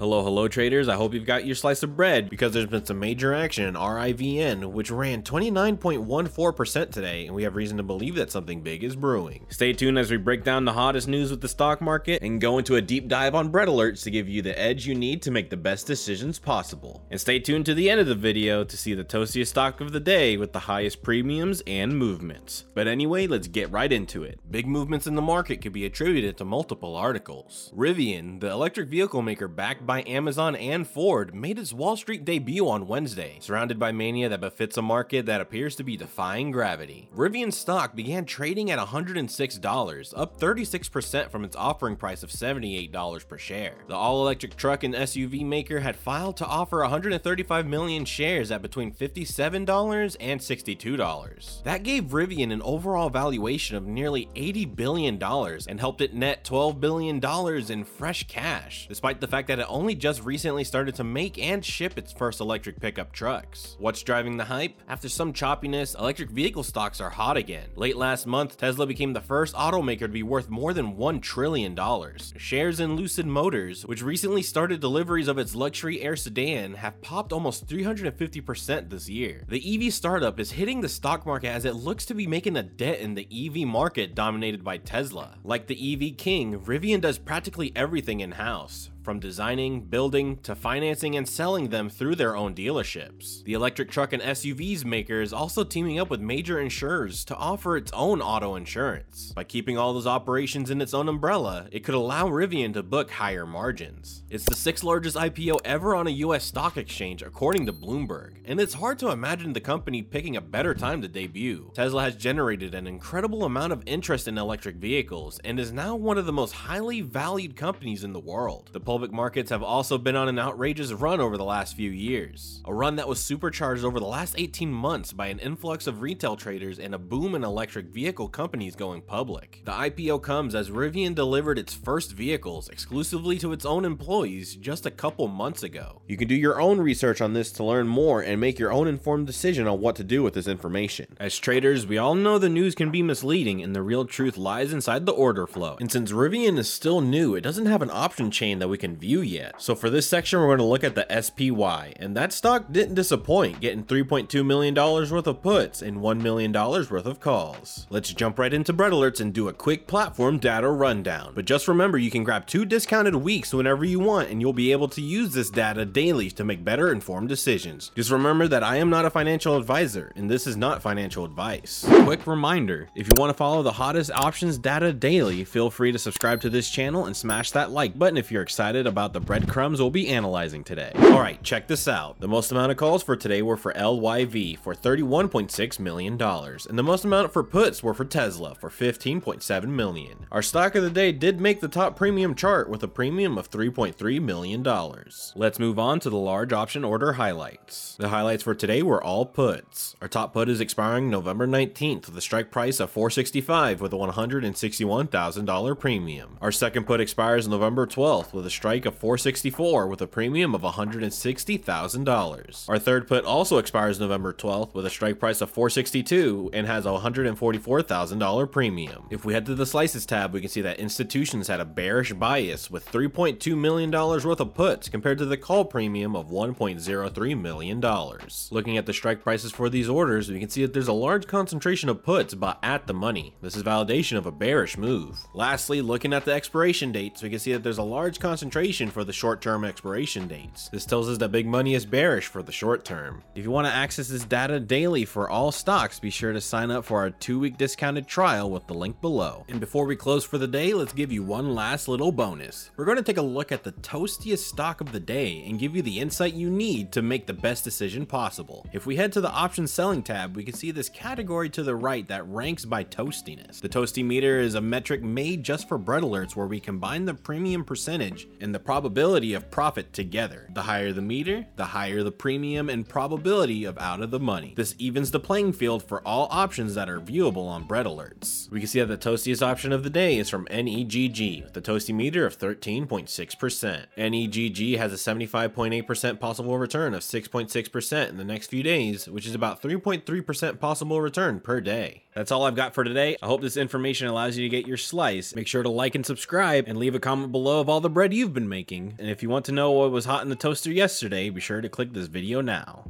Hello, hello traders. I hope you've got your slice of bread because there's been some major action in RIVN, which ran 29.14% today, and we have reason to believe that something big is brewing. Stay tuned as we break down the hottest news with the stock market and go into a deep dive on bread alerts to give you the edge you need to make the best decisions possible. And stay tuned to the end of the video to see the toastiest stock of the day with the highest premiums and movements. But anyway, let's get right into it. Big movements in the market could be attributed to multiple articles. Rivian, the electric vehicle maker backed by Amazon and Ford, made its Wall Street debut on Wednesday, surrounded by mania that befits a market that appears to be defying gravity. Rivian stock began trading at $106, up 36% from its offering price of $78 per share. The all-electric truck and SUV maker had filed to offer 135 million shares at between $57 and $62. That gave Rivian an overall valuation of nearly $80 billion and helped it net $12 billion in fresh cash, despite the fact that it only just recently started to make and ship its first electric pickup trucks. What's driving the hype? After some choppiness, electric vehicle stocks are hot again. Late last month, Tesla became the first automaker to be worth more than $1 trillion. Shares in Lucid Motors, which recently started deliveries of its luxury air sedan, have popped almost 350% this year. The EV startup is hitting the stock market as it looks to be making a dent in the EV market dominated by Tesla. Like the EV king, Rivian does practically everything in house from designing, building, to financing and selling them through their own dealerships. The electric truck and SUVs maker is also teaming up with major insurers to offer its own auto insurance. By keeping all those operations in its own umbrella, it could allow Rivian to book higher margins. It's the sixth largest IPO ever on a US stock exchange according to Bloomberg, and it's hard to imagine the company picking a better time to debut. Tesla has generated an incredible amount of interest in electric vehicles and is now one of the most highly valued companies in the world. The markets have also been on an outrageous run over the last few years. A run that was supercharged over the last 18 months by an influx of retail traders and a boom in electric vehicle companies going public. The IPO comes as Rivian delivered its first vehicles exclusively to its own employees just a couple months ago. You can do your own research on this to learn more and make your own informed decision on what to do with this information. As traders, we all know the news can be misleading and the real truth lies inside the order flow. And since Rivian is still new, it doesn't have an option chain that we can view yet. So for this section, we're going to look at the SPY, and that stock didn't disappoint, getting $3.2 million worth of puts and $1 million worth of calls. Let's jump right into bread alerts and do a quick platform data rundown. But just remember, you can grab two discounted weeks whenever you want, and you'll be able to use this data daily to make better informed decisions. Just remember that I am not a financial advisor, and this is not financial advice. Quick reminder, if you want to follow the hottest options data daily, feel free to subscribe to this channel and smash that like button if you're excited about the breadcrumbs we'll be analyzing today. Alright, check this out. The most amount of calls for today were for LYV for $31.6 million, and the most amount for puts were for Tesla for 15.7 million. Our stock of the day did make the top premium chart with a premium of $3.3 million. Let's move on to the large option order highlights. The highlights for today were all puts. Our top put is expiring November 19th with a strike price of 465 with a $161,000 premium. Our second put expires November 12th with a strike of 464 with a premium of $160,000. Our third put also expires November 12th with a strike price of 462 and has a $144,000 premium. If we head to the slices tab, we can see that institutions had a bearish bias with $3.2 million worth of puts compared to the call premium of $1.03 million. Looking at the strike prices for these orders, we can see that there's a large concentration of puts bought at the money. This is validation of a bearish move. Lastly, looking at the expiration dates, we can see that there's a large concentration for the short-term expiration dates. This tells us that big money is bearish for the short term. If you want to access this data daily for all stocks, be sure to sign up for our two-week discounted trial with the link below. And before we close for the day, let's give you one last little bonus. We're going to take a look at the toastiest stock of the day and give you the insight you need to make the best decision possible. If we head to the options selling tab, we can see this category to the right that ranks by toastiness. The toasty meter is a metric made just for bread alerts where we combine the premium percentage and the probability of profit together. The higher the meter, the higher the premium and probability of out of the money. This evens the playing field for all options that are viewable on bread alerts. We can see that the toastiest option of the day is from NEGG with a toasty meter of 13.6%. NEGG has a 75.8% possible return of 6.6% in the next few days, which is about 3.3% possible return per day. That's all I've got for today. I hope this information allows you to get your slice. Make sure to like and subscribe and leave a comment below of all the bread you've you've been making. And if you want to know what was hot in the toaster yesterday, be sure to click this video now.